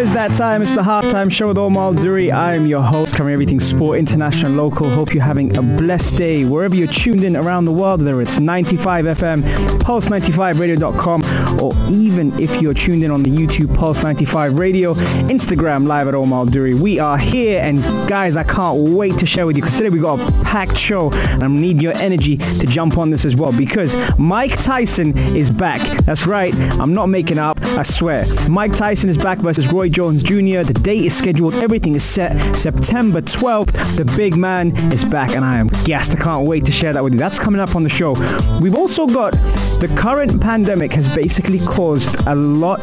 is that time. It's the halftime show with Omar Duri. I am your host, covering everything sport, international, local. Hope you're having a blessed day wherever you're tuned in around the world, whether it's 95 FM, Pulse95Radio.com, or even if you're tuned in on the YouTube Pulse 95 Radio, Instagram live at Omar Duri. We are here, and guys, I can't wait to share with you because today we got a packed show, and I need your energy to jump on this as well because Mike Tyson is back. That's right, I'm not making up. I swear. Mike Tyson is back versus Roy Jones Jr. The date is scheduled. Everything is set. September 12th. The big man is back, and I am gassed. I can't wait to share that with you. That's coming up on the show. We've also got the current pandemic has basically caused a lot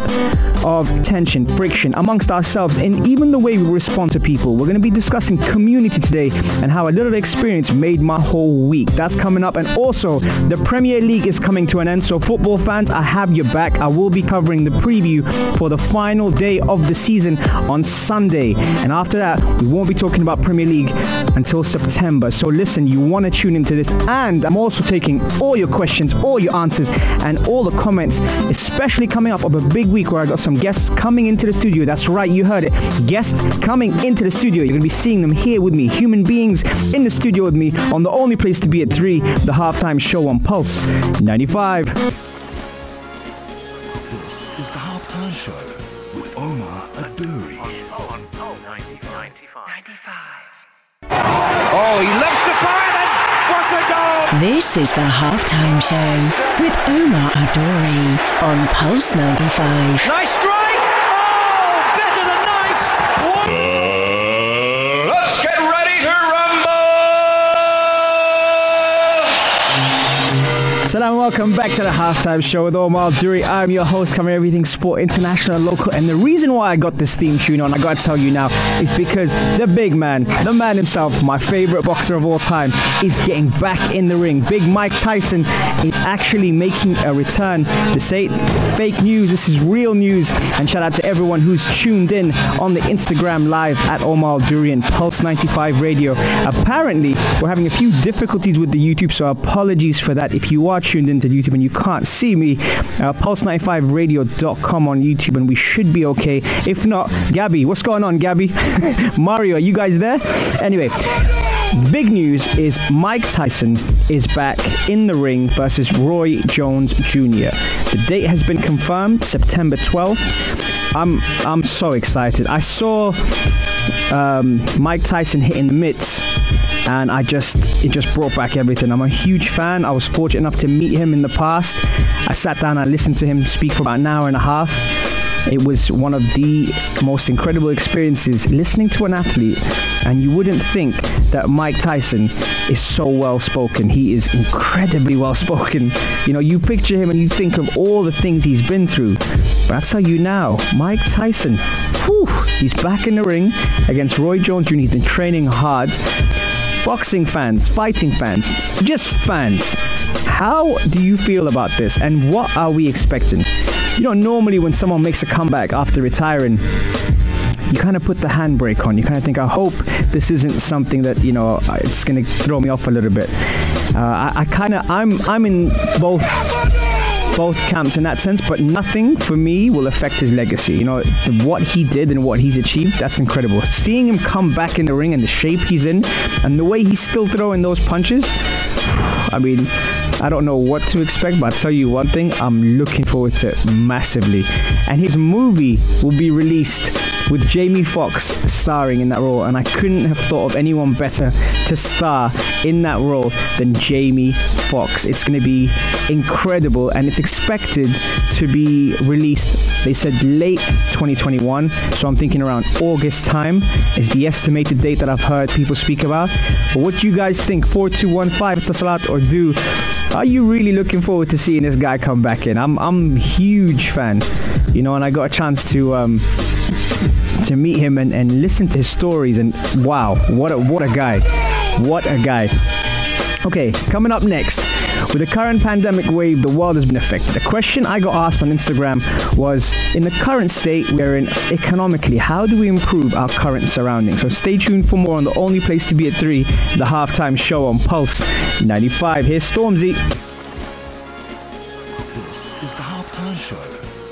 of tension, friction amongst ourselves, and even the way we respond to people. We're going to be discussing community today and how a little experience made my whole week. That's coming up, and also the Premier League is coming to an end. So, football fans, I have your back. I will be covering the preview for the final day of the season on Sunday. And after that, we won't be talking about Premier League until September. So listen, you want to tune into this. And I'm also taking all your questions, all your answers, and all the comments, especially coming up of a big week where I got some guests coming into the studio. That's right, you heard it. Guests coming into the studio. You're going to be seeing them here with me. Human beings in the studio with me on the only place to be at 3, the halftime show on Pulse 95. This is the Halftime Show with Omar Aduri. Oh, he loves the fire then. What a goal! This is the halftime show with Omar Adori on Pulse 95. Nice strike. And welcome back to the halftime show with Omar Duri. I'm your host, covering everything sport, international, local. And the reason why I got this theme tune on, I gotta tell you now, is because the big man, the man himself, my favorite boxer of all time, is getting back in the ring. Big Mike Tyson is actually making a return. This ain't fake news, this is real news. And shout out to everyone who's tuned in on the Instagram live at Omar Duri and Pulse 95 Radio. Apparently, we're having a few difficulties with the YouTube, so apologies for that. If you are into YouTube and you can't see me, uh, pulse95radio.com on YouTube and we should be okay. If not, Gabby, what's going on, Gabby? Mario, are you guys there? Anyway, Big news is Mike Tyson is back in the ring versus Roy Jones Jr. The date has been confirmed, September 12th. I'm I'm so excited. I saw um, Mike Tyson hitting the mitts and I just it just brought back everything. I'm a huge fan. I was fortunate enough to meet him in the past. I sat down, I listened to him speak for about an hour and a half. It was one of the most incredible experiences listening to an athlete, and you wouldn't think that Mike Tyson is so well spoken. He is incredibly well spoken. You know, you picture him and you think of all the things he's been through. But I tell you now, Mike Tyson, whew, he's back in the ring against Roy Jones Jr. He's been training hard boxing fans, fighting fans, just fans. How do you feel about this and what are we expecting? You know, normally when someone makes a comeback after retiring, you kind of put the handbrake on. You kind of think, I hope this isn't something that you know it's going to throw me off a little bit. Uh, I, I kind of, I'm, I'm in both both camps in that sense, but nothing for me will affect his legacy. You know, what he did and what he's achieved, that's incredible. Seeing him come back in the ring and the shape he's in and the way he's still throwing those punches, I mean, I don't know what to expect, but I'll tell you one thing, I'm looking forward to it massively. And his movie will be released with Jamie Foxx starring in that role, and I couldn't have thought of anyone better to star in that role than Jamie Foxx. It's going to be incredible, and it's expected to be released. They said late 2021, so I'm thinking around August time is the estimated date that I've heard people speak about. But what do you guys think? 4215 Etisalat or do? Are you really looking forward to seeing this guy come back in? I'm I'm huge fan, you know, and I got a chance to um, to meet him and, and listen to his stories. And wow, what a, what a guy. What a guy. Okay, coming up next. With the current pandemic wave, the world has been affected. The question I got asked on Instagram was, in the current state we're in economically, how do we improve our current surroundings? So stay tuned for more on the only place to be at 3, the halftime show on Pulse 95. Here's Stormzy. This is the halftime show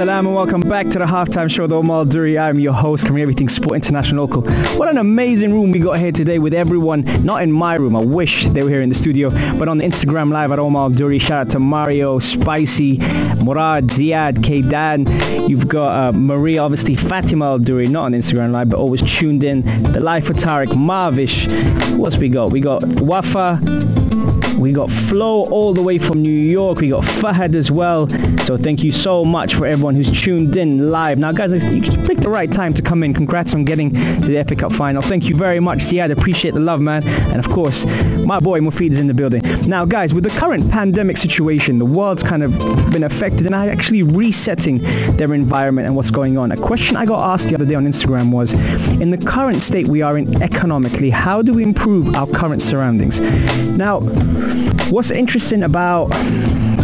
Salam and welcome back to the halftime show with Omar Duri. I'm your host, covering everything sport international local. What an amazing room we got here today with everyone, not in my room, I wish they were here in the studio, but on the Instagram live at Omar Duri. Shout out to Mario, Spicy, Murad, Ziad, K Dan. You've got uh, Maria, obviously Fatima Duri, not on Instagram live, but always tuned in. The Life of Tariq, Marvish. What's we got? We got Wafa, we got Flo all the way from New York. We got Fahad as well. So thank you so much for everyone who's tuned in live. Now, guys, you picked the right time to come in. Congrats on getting to the Epic Cup final. Thank you very much, Siad. Appreciate the love, man. And of course, my boy Mufid is in the building. Now, guys, with the current pandemic situation, the world's kind of been affected and actually resetting their environment and what's going on. A question I got asked the other day on Instagram was, in the current state we are in economically, how do we improve our current surroundings? Now, What's interesting about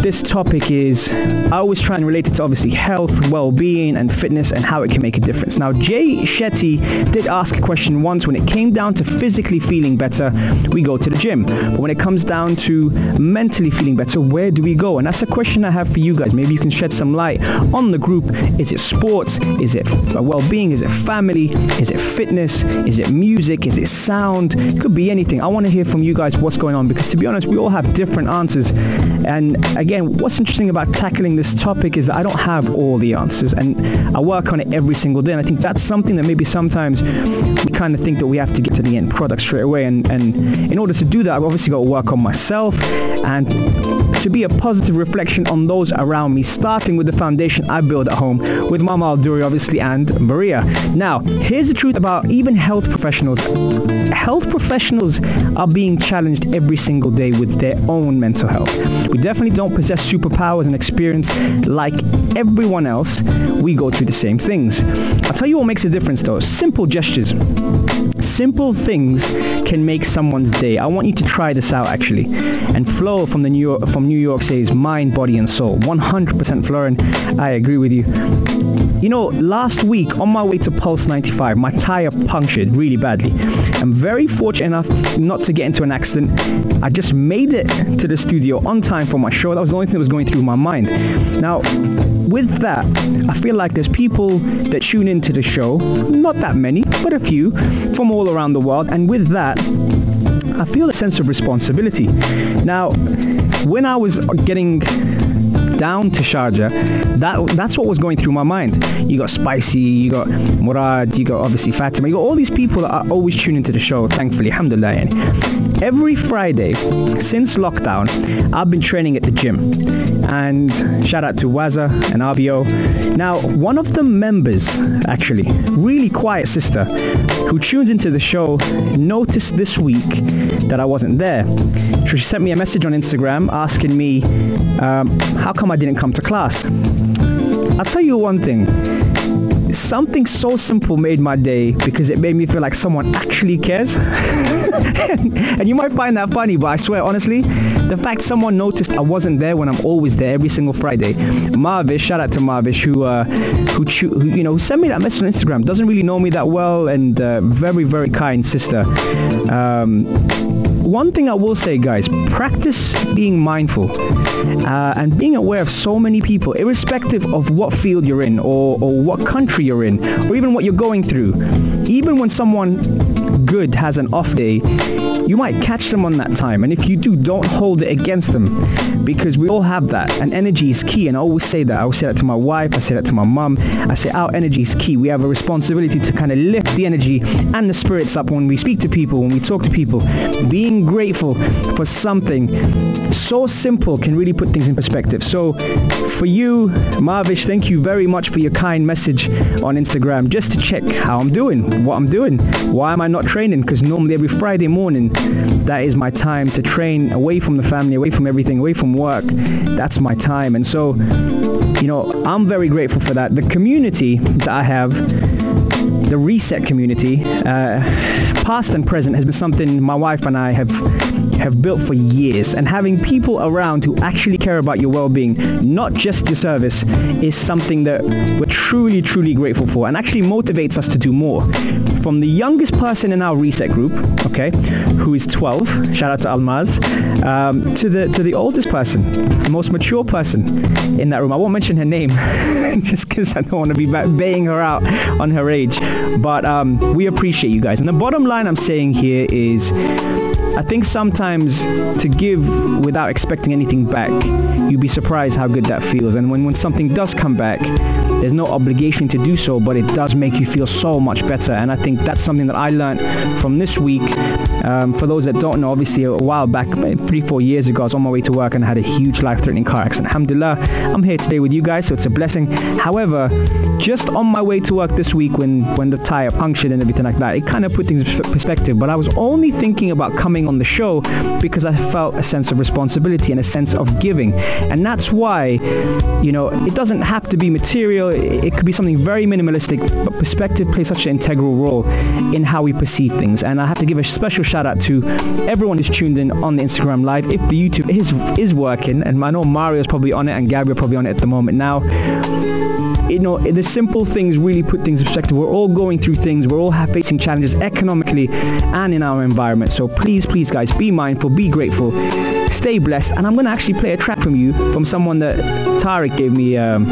this topic is I always try and relate it to obviously health, well-being and fitness and how it can make a difference. Now Jay Shetty did ask a question once when it came down to physically feeling better, we go to the gym. But when it comes down to mentally feeling better, where do we go? And that's a question I have for you guys. Maybe you can shed some light on the group. Is it sports? Is it well-being? Is it family? Is it fitness? Is it music? Is it sound? It could be anything. I want to hear from you guys what's going on because to be honest, we all have different answers. And again, what's interesting about tackling this topic is that I don't have all the answers and I work on it every single day. And I think that's something that maybe sometimes we kind of think that we have to get to the end product straight away. And, and in order to do that, I've obviously got to work on myself and to be a positive reflection on those around me, starting with the foundation I build at home with Mama Alduri, obviously, and Maria. Now, here's the truth about even health professionals. Health professionals are being challenged every single day with their own mental health. We definitely don't possess superpowers and experience like everyone else. We go through the same things. I'll tell you what makes a difference though. Simple gestures. Simple things can make someone's day. I want you to try this out actually. And Flo from the New York from New York says mind, body and soul. 100% Florin. I agree with you. You know, last week on my way to Pulse 95, my tire punctured really badly. I'm very fortunate enough not to get into an accident. I just made it to the studio on time for my show. That was the only thing that was going through my mind. Now, with that, I feel like there's people that tune into the show, not that many, but a few, from all around the world. And with that, I feel a sense of responsibility. Now, when I was getting down to Sharjah, that that's what was going through my mind. You got Spicy, you got Murad, you got obviously Fatima, you got all these people that are always tuning into the show, thankfully, alhamdulillah. Yani. Every Friday since lockdown, I've been training at the gym. And shout out to Waza and Abio. Now, one of the members, actually, really quiet sister, who tunes into the show, noticed this week that I wasn't there. So she sent me a message on Instagram asking me, um, how come I didn't come to class? I'll tell you one thing. Something so simple made my day because it made me feel like someone actually cares. and, you might find that funny, but I swear, honestly, the fact someone noticed I wasn't there when I'm always there every single Friday. Marvish, shout out to Marvish, who, uh, who, who, you know, sent me that message on Instagram. Doesn't really know me that well, and uh, very, very kind sister. Um, one thing I will say, guys, practice being mindful uh, and being aware of so many people, irrespective of what field you're in or, or what country you're in or even what you're going through. Even when someone good has an off day, you might catch them on that time. And if you do, don't hold it against them because we all have that. And energy is key. And I always say that. I always say that to my wife. I say that to my mum. I say our energy is key. We have a responsibility to kind of lift the energy and the spirits up when we speak to people, when we talk to people. Being grateful for something so simple can really put things in perspective. So for you, Marvish, thank you very much for your kind message on Instagram just to check how I'm doing, what I'm doing. Why am I not training? Because normally every Friday morning, that is my time to train away from the family, away from everything, away from work. That's my time. And so, you know, I'm very grateful for that. The community that I have, the reset community, uh, past and present, has been something my wife and I have have built for years. And having people around who actually care about your well-being, not just your service, is something that we're truly, truly grateful for and actually motivates us to do more. From the youngest person in our reset group, okay, who is 12, shout out to Almaz, um, to the to the oldest person, the most mature person in that room. I won't mention her name just because I don't want to be baying her out on her age. But um, we appreciate you guys. And the bottom line I'm saying here is I think sometimes to give without expecting anything back, you'd be surprised how good that feels. And when, when something does come back, there's no obligation to do so, but it does make you feel so much better. And I think that's something that I learned from this week. Um, for those that don't know, obviously a while back, three, four years ago, I was on my way to work and I had a huge life-threatening car accident. Alhamdulillah, I'm here today with you guys, so it's a blessing. However, just on my way to work this week when, when the tire punctured and everything like that, it kind of put things in perspective. But I was only thinking about coming on the show because I felt a sense of responsibility and a sense of giving. And that's why, you know, it doesn't have to be material. It could be something very minimalistic, but perspective plays such an integral role in how we perceive things. And I have to give a special shout out to everyone who's tuned in on the Instagram live. If the YouTube is is working, and I know Mario's probably on it and Gabriel probably on it at the moment now you know, the simple things really put things in perspective. We're all going through things. We're all facing challenges economically and in our environment. So please, please, guys, be mindful, be grateful, stay blessed. And I'm going to actually play a track from you, from someone that tarek gave me um,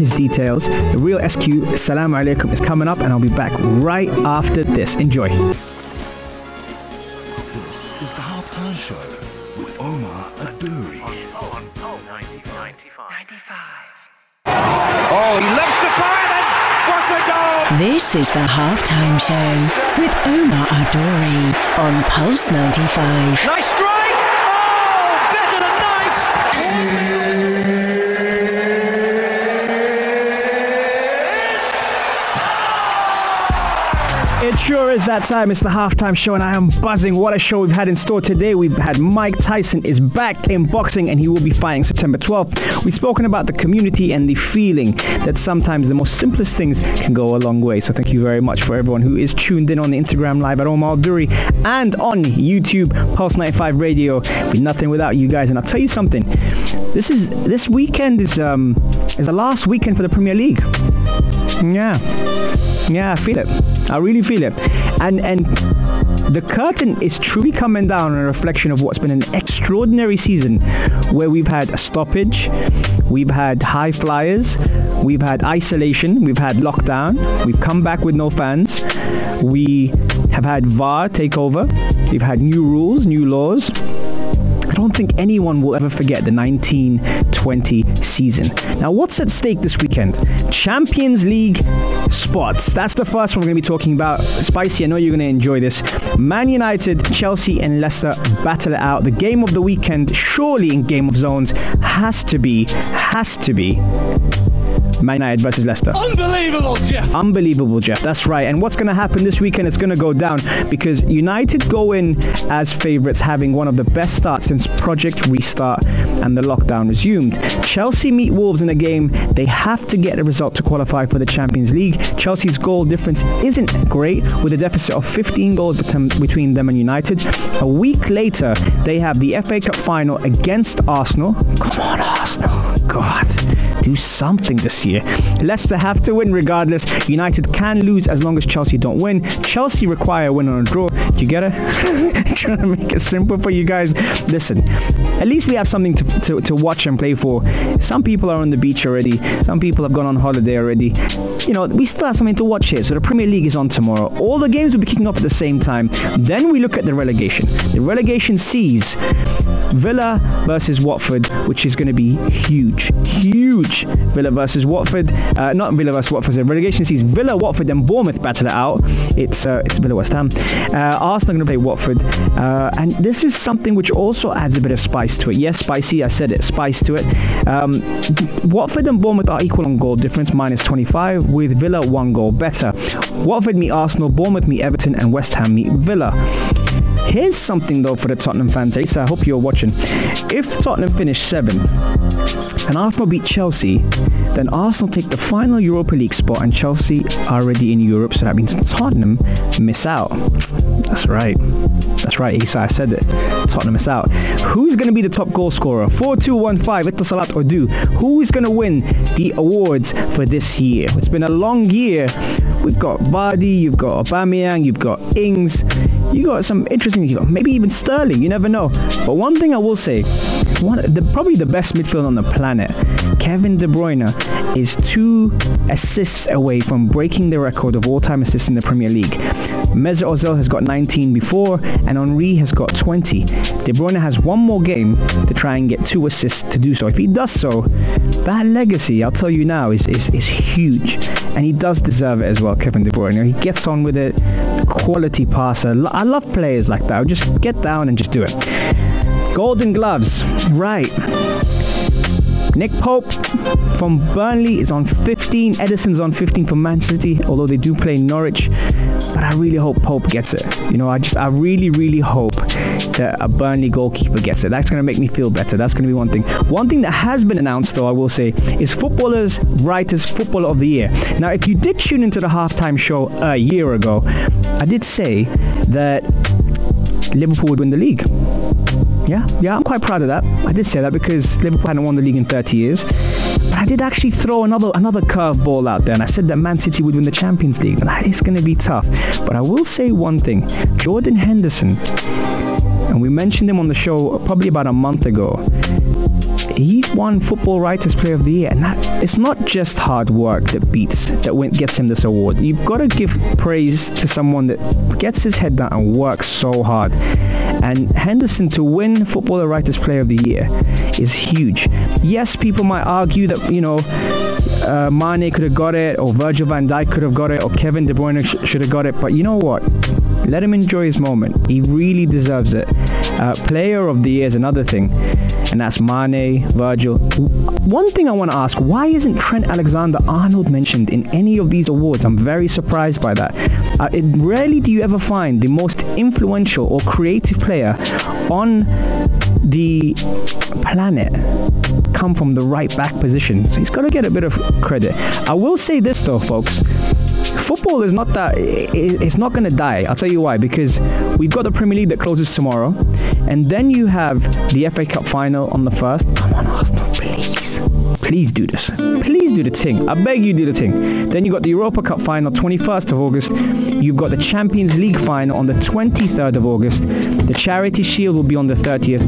his details. The real SQ, Assalamu Alaikum, is coming up, and I'll be back right after this. Enjoy. This is the halftime show with Omar Adouri. Oh, he loves to fire then. What a goal! This is the halftime show with Omar Adori on Pulse 95. Nice strike. Sure is that time. It's the halftime show, and I am buzzing. What a show we've had in store today. We've had Mike Tyson is back in boxing, and he will be fighting September 12th. We've spoken about the community and the feeling that sometimes the most simplest things can go a long way. So thank you very much for everyone who is tuned in on the Instagram live at Omar Duri and on YouTube, Pulse 95 Radio. Be nothing without you guys. And I'll tell you something. This is this weekend is um is the last weekend for the Premier League. Yeah. Yeah, I feel it. I really feel it. And and the curtain is truly coming down a reflection of what's been an extraordinary season where we've had a stoppage, we've had high flyers, we've had isolation, we've had lockdown, we've come back with no fans, we have had VAR take over, we've had new rules, new laws. Don't think anyone will ever forget the 1920 season. Now, what's at stake this weekend? Champions League spots. That's the first one we're going to be talking about. Spicy, I know you're going to enjoy this. Man United, Chelsea, and Leicester battle it out. The game of the weekend, surely in Game of Zones, has to be, has to be Man United versus Leicester. Unbelievable, Jeff. Unbelievable, Jeff. That's right. And what's going to happen this weekend? It's going to go down because United go in as favourites, having one of the best starts since Project Restart and the lockdown resumed. Chelsea meet Wolves in a game they have to get a result to qualify for the Champions League. Chelsea's goal difference isn't great with a deficit of 15 goals between them and United. A week later, they have the FA Cup final against Arsenal. Come on, Arsenal. God do something this year. Leicester have to win regardless. United can lose as long as Chelsea don't win. Chelsea require a win or a draw. Do you get it? trying to make it simple for you guys. Listen, at least we have something to, to, to watch and play for. Some people are on the beach already. Some people have gone on holiday already. you know, we still have something to watch here. So the Premier League is on tomorrow. All the games will be kicking off at the same time. Then we look at the relegation. The relegation sees Villa versus Watford, which is going to be huge, huge. Villa versus Watford, uh, not Villa versus Watford. The relegation sees Villa, Watford, and Bournemouth battle it out. It's uh, it's Villa West Ham. Uh, Arsenal going to play Watford, uh, and this is something which also adds a bit of spice to it. Yes, spicy. I said it. Spice to it. Um, Watford and Bournemouth are equal on goal difference, minus 25, with Villa one goal better. Watford meet Arsenal, Bournemouth meet Everton, and West Ham meet Villa. Here's something though for the Tottenham fans, eh? so I hope you're watching. If Tottenham finish seventh and Arsenal beat Chelsea, then Arsenal take the final Europa League spot and Chelsea are already in Europe, so that means Tottenham miss out. That's right. That's right, Isa, I said it. Tottenham miss out. Who's going to be the top goal scorer? 4-2-1-5, Etisalat Odu. Who is going to win the awards for this year? It's been a long year. We've got Vardy, you've got Aubameyang, you've got Ings, you got some interesting, you got maybe even Sterling, you never know. But one thing I will say, one, the, probably the best midfield on the planet, Kevin De Bruyne, is two assists away from breaking the record of all-time assists in the Premier League. Mesut Ozil has got 19 before, and Henry has got 20. De Bruyne has one more game to try and get two assists to do so. If he does so, that legacy, I'll tell you now, is, is, is huge. And he does deserve it as well, Kevin De Bruyne. He gets on with it, quality passer. I love players like that. Just get down and just do it. Golden Gloves, right. Nick Pope from Burnley is on 15. Ederson's on 15 for Man City, although they do play Norwich. But I really hope Pope gets it. You know, I just, I really, really hope that uh, a Burnley goalkeeper gets it. That's going to make me feel better. That's going to be one thing. One thing that has been announced, though, I will say, is Footballers Writers Footballer of the Year. Now, if you did tune into the halftime show a year ago, I did say that Liverpool would win the league. Yeah, yeah, I'm quite proud of that. I did say that because Liverpool hadn't won the league in 30 years. But I did actually throw another another curveball out there, and I said that Man City would win the Champions League. And it's going to be tough. But I will say one thing: Jordan Henderson, and we mentioned him on the show probably about a month ago. He's won Football Writers Player of the Year, and that it's not just hard work that beats that gets him this award. You've got to give praise to someone that gets his head down and works so hard. And Henderson to win Footballer Writers Player of the Year is huge. Yes, people might argue that, you know, uh, Mane could have got it, or Virgil van Dijk could have got it, or Kevin De Bruyne sh- should have got it. But you know what? Let him enjoy his moment. He really deserves it. Uh, player of the Year is another thing, and that's Mane, Virgil. One thing I want to ask, why isn't Trent Alexander-Arnold mentioned in any of these awards? I'm very surprised by that. Uh, it, rarely do you ever find the most influential or creative player on the planet come from the right back position. So he's got to get a bit of credit. I will say this though, folks. Football is not that, it's not going to die. I'll tell you why. Because we've got the Premier League that closes tomorrow. And then you have the FA Cup final on the 1st. Come on, Arsenal, please. Please do this. Please do the thing. I beg you do the thing. Then you got the Europa Cup final 21st of August. You've got the Champions League final on the 23rd of August. The Charity Shield will be on the 30th.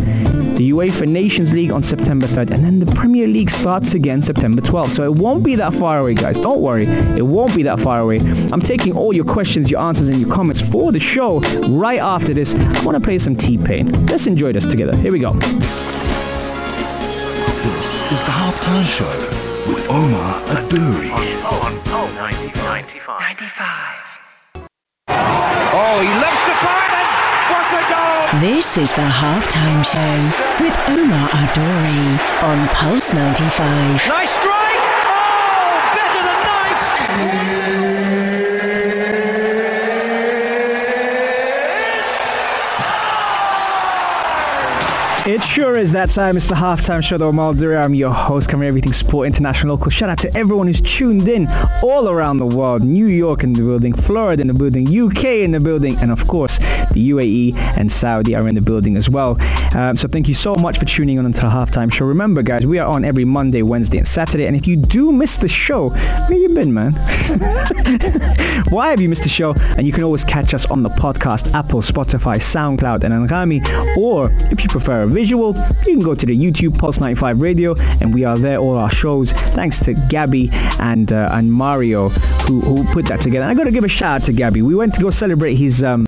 The UEFA Nations League on September 3rd. And then the Premier League starts again September 12th. So it won't be that far away, guys. Don't worry. It won't be that far away. I'm taking all your questions, your answers, and your comments for the show right after this. I want to play some T-Pain. Let's enjoy this together. Here we go. This is the halftime show with Omar Adouri. On, on, 95. 95. Oh, he loves the fire This is the halftime show with Omar Adori on Pulse 95. Nice strike! Oh, better than nice! It sure is that time. It's the halftime show, though. Malduri. I'm your host, covering everything sport, international, local. Shout out to everyone who's tuned in all around the world. New York in the building, Florida in the building, UK in the building, and of course, the UAE and Saudi are in the building as well. Um, so thank you so much for tuning in until halftime show. Remember, guys, we are on every Monday, Wednesday, and Saturday. And if you do miss the show, where you been, man? Why have you missed the show? And you can always catch us on the podcast, Apple, Spotify, SoundCloud, and Anghami. Or if you prefer a visual, you can go to the YouTube Pulse 95 Radio, and we are there all our shows. Thanks to Gabby and uh, and Mario who who put that together. And I got to give a shout out to Gabby. We went to go celebrate his um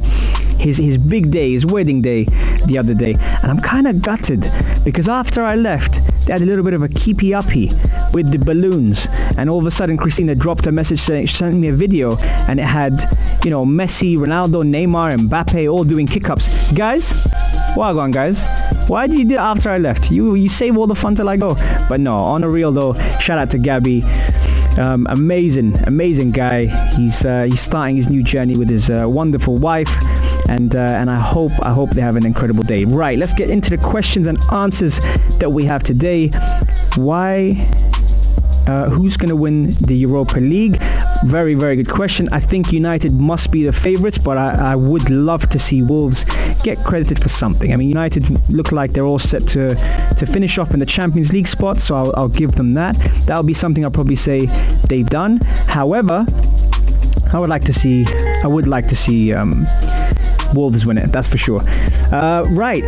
his his big day, his wedding day, the other day, and I'm kind of gutted because after I left, they had a little bit of a keepy uppy with the balloons, and all of a sudden Christina dropped a message saying she sent me a video, and it had you know Messi, Ronaldo, Neymar, and Mbappe all doing kick-ups. Guys, well on guys. Why did you do it after I left? You you save all the fun till I go. But no, on a real though, shout out to Gabby. Um, amazing, amazing guy. He's uh, he's starting his new journey with his uh, wonderful wife, and uh, and I hope I hope they have an incredible day. Right, let's get into the questions and answers that we have today. Why? Uh, who's going to win the Europa League? Very, very good question. I think United must be the favourites, but I, I, would love to see Wolves get credited for something. I mean, United look like they're all set to to finish off in the Champions League spot, so I'll, I'll give them that. That'll be something I'll probably say they've done. However, I would like to see. I would like to see. Um, Wolves win it, that's for sure. Uh, right,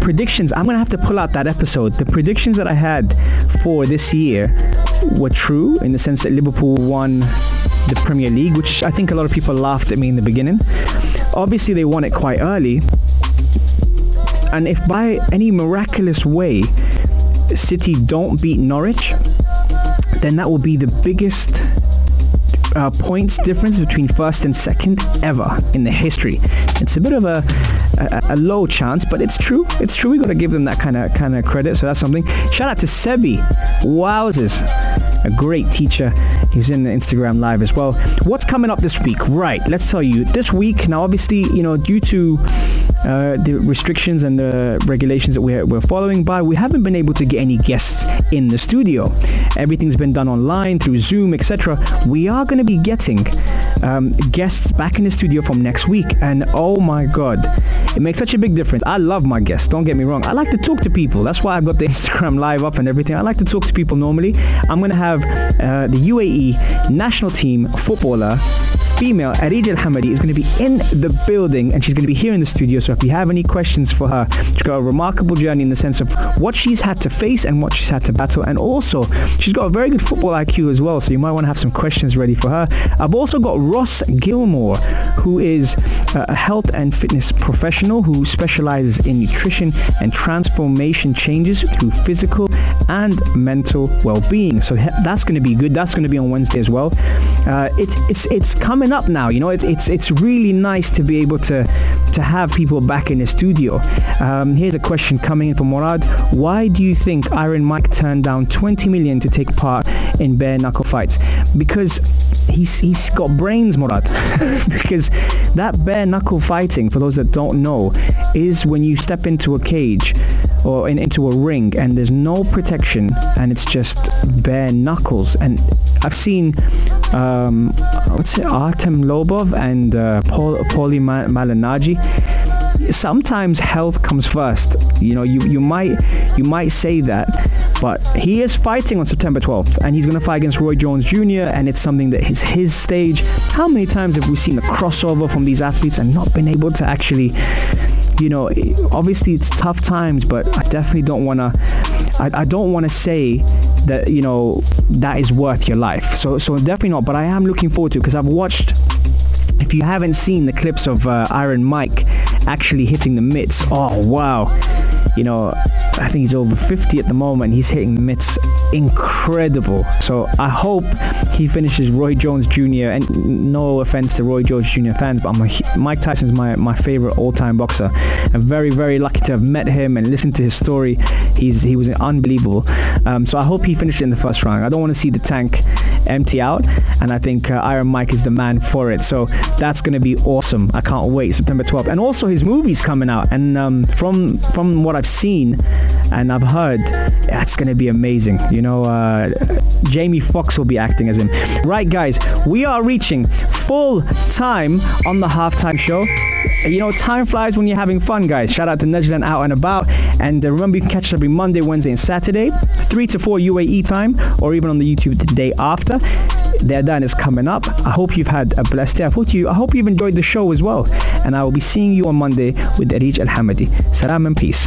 predictions. I'm gonna have to pull out that episode. The predictions that I had for this year were true in the sense that Liverpool won the Premier League, which I think a lot of people laughed at me in the beginning. Obviously, they won it quite early. And if by any miraculous way City don't beat Norwich, then that will be the biggest uh, points difference between first and second ever in the history. It's a bit of a, a, a low chance, but it's true. It's true. We got to give them that kind of kind of credit. So that's something. Shout out to Sebi. Wowzers, a great teacher. He's in the Instagram live as well. What's coming up this week? Right, let's tell you. This week, now obviously, you know, due to uh, the restrictions and the regulations that we're, we're following by, we haven't been able to get any guests in the studio. Everything's been done online through Zoom, etc. We are going to be getting um, guests back in the studio from next week, and oh my god, it makes such a big difference. I love my guests. Don't get me wrong. I like to talk to people. That's why I've got the Instagram live up and everything. I like to talk to people normally. I'm going to have uh, the UAE national team footballer female, Arij Al Hamadi, is going to be in the building and she's going to be here in the studio. So if you have any questions for her, she's got a remarkable journey in the sense of what she's had to face and what she's had to battle. And also, she's got a very good football IQ as well. So you might want to have some questions ready for her. I've also got Ross Gilmore, who is a health and fitness professional who specializes in nutrition and transformation changes through physical and mental well-being. So that's going to be good. That's going to be on Wednesday as well. Uh, it's it's it's coming up now. You know, it's it's it's really nice to be able to to have people back in the studio. Um, here's a question coming in from Morad. Why do you think Iron Mike turned down 20 million to take part in bare knuckle fights? Because he's he's got brains, Morad. because that bare knuckle fighting, for those that don't know, is when you step into a cage or in, into a ring and there's no protection and it's just bare knuckles. And I've seen um, what's it, Artem Lobov and uh, Paul, Paulie Malignaggi sometimes health comes first. You know, you, you might you might say that, but he is fighting on September 12th, and he's going to fight against Roy Jones Jr. And it's something that is his stage. How many times have we seen a crossover from these athletes and not been able to actually you know, obviously it's tough times, but I definitely don't want to. I, I don't want to say that you know that is worth your life. So so definitely not. But I am looking forward to because I've watched. If you haven't seen the clips of uh, Iron Mike actually hitting the mitts, oh wow! You know, I think he's over 50 at the moment. He's hitting mitts incredible. So I hope he finishes Roy Jones Jr. And no offense to Roy Jones Jr. fans, but a, Mike Tyson's my, my favorite all-time boxer. I'm very, very lucky to have met him and listened to his story. He's He was unbelievable. Um, so I hope he finished in the first round. I don't want to see the tank empty out. And I think uh, Iron Mike is the man for it. So that's going to be awesome. I can't wait. September 12th. And also his movie's coming out. And um, from, from what I've seen and I've heard, that's going to be amazing. You know, uh, Jamie Foxx will be acting as him. Right, guys, we are reaching full time on the halftime show. You know, time flies when you're having fun, guys. Shout out to Najlan Out and About. And uh, remember, you can catch us every Monday, Wednesday, and Saturday, 3 to 4 UAE time, or even on the YouTube the day after. Their done is coming up. I hope you've had a blessed day. I hope, you, I hope you've enjoyed the show as well. And I will be seeing you on Monday with Arij Al Hamadi. Salam and peace.